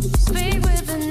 Speak with the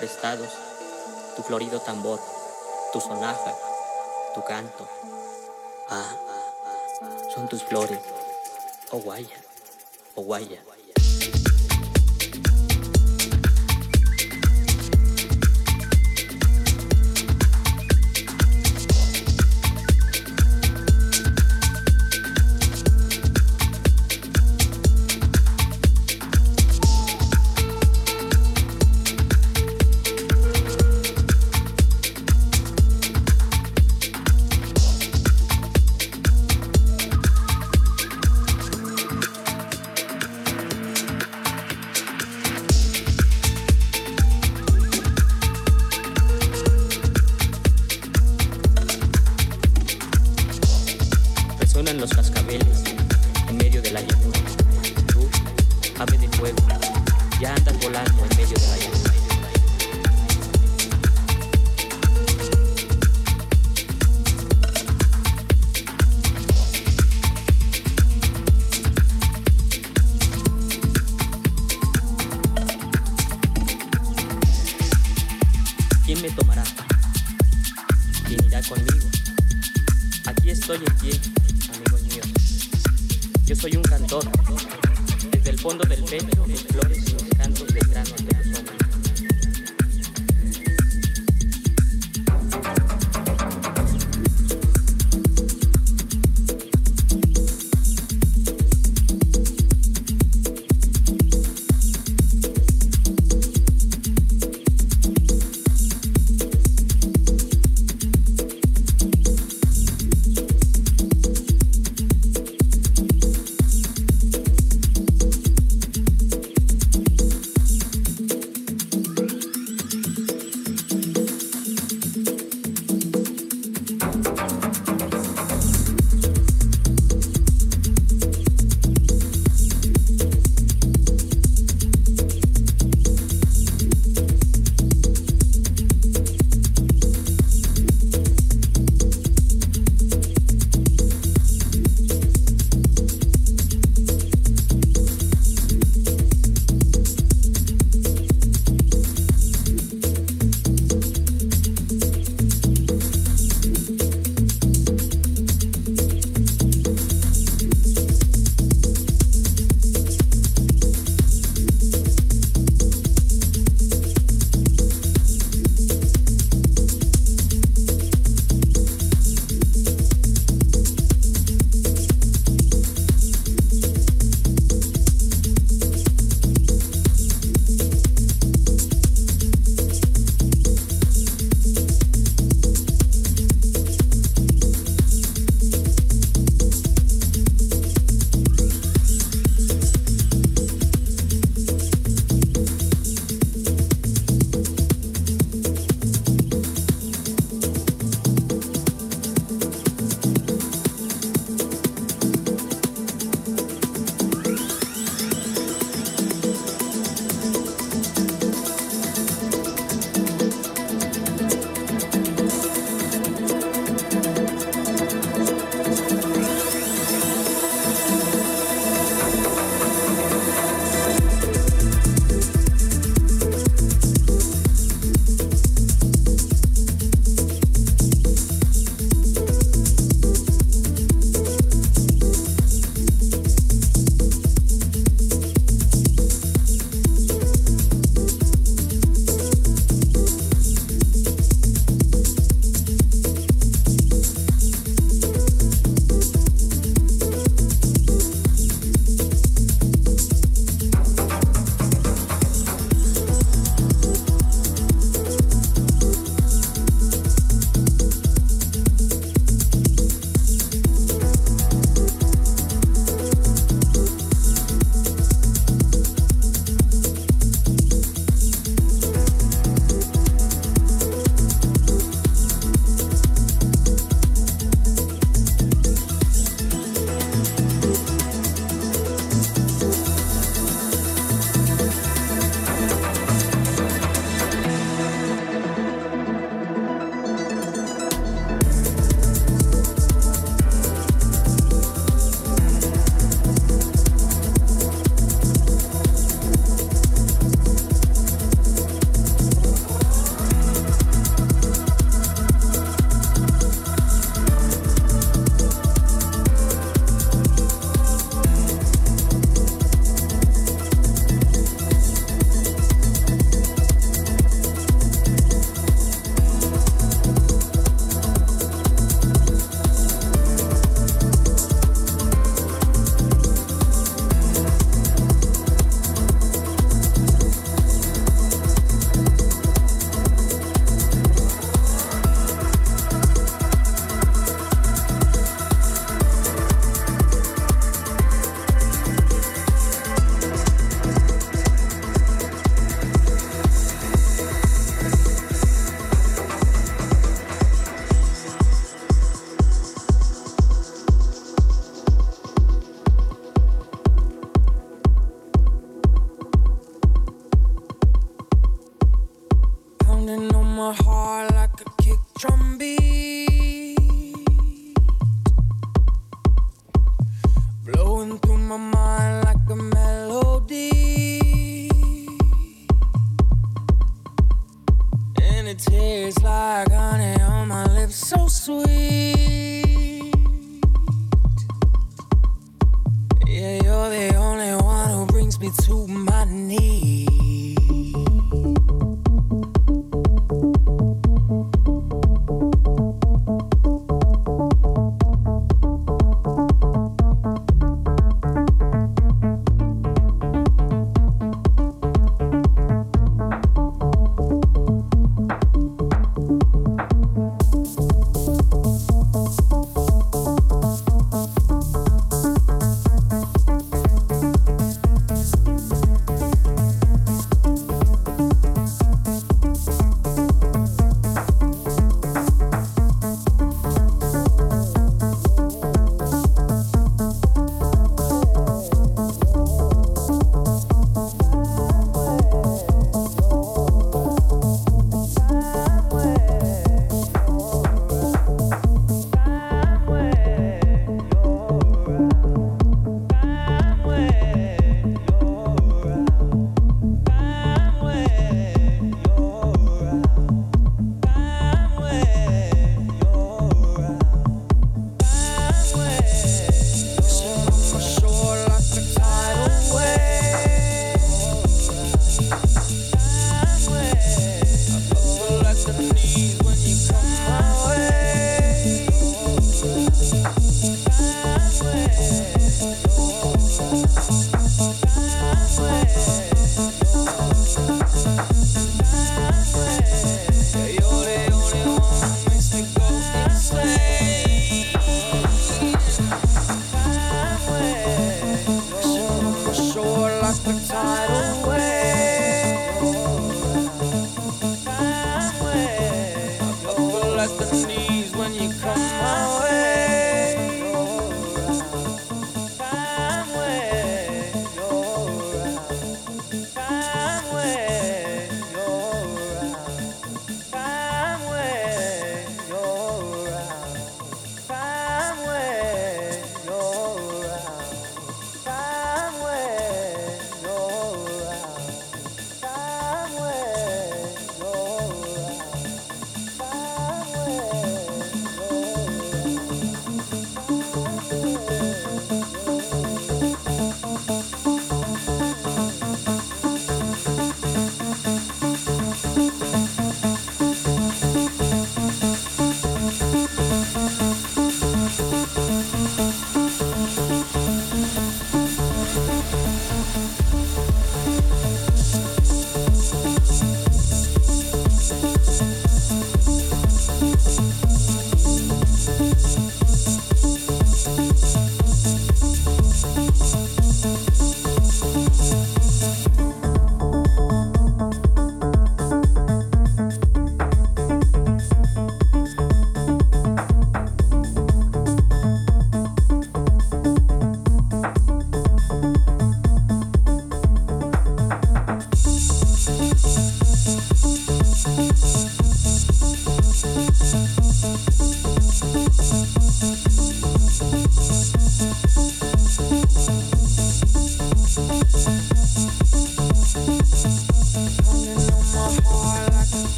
prestados tu florido tambor, tu sonaja, tu canto. Ah, son tus flores, oh guaya, oh guaya. Me tomará? ¿Quién irá conmigo? Aquí estoy en pie, amigos míos. Yo soy un cantor. Desde el fondo del pecho, mis flores y los cantos de granos de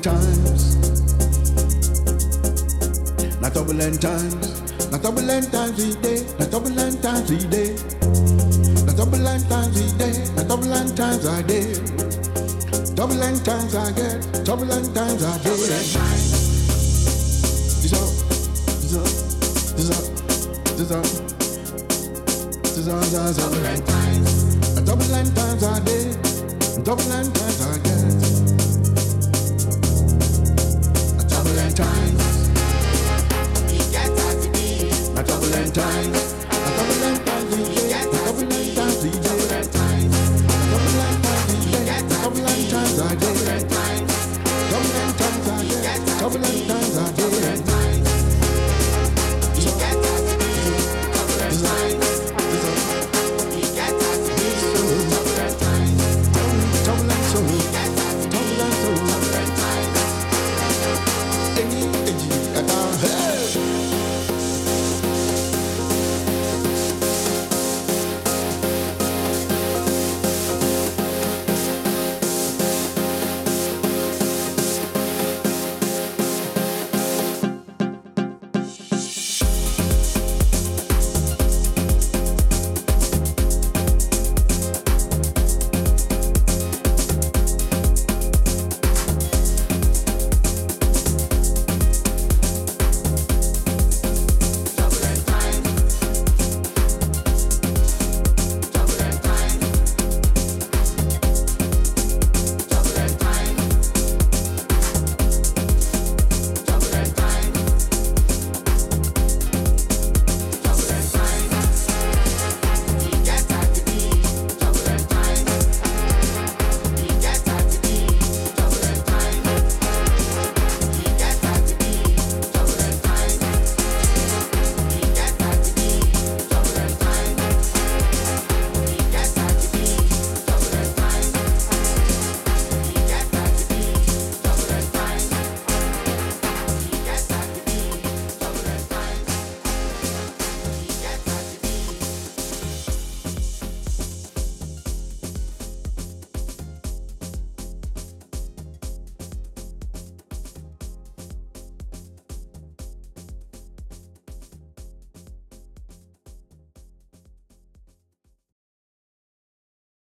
turbulent times. Not turbulent times. Not turbulent times each day. Not turbulent times each day. Not turbulent times each day. Not turbulent times a day. Turbulent times I get. Turbulent times I day. Turbulent times. This up. This up. This up. This up. This up. This up. Turbulent times. Turbulent times I day. Turbulent times I day.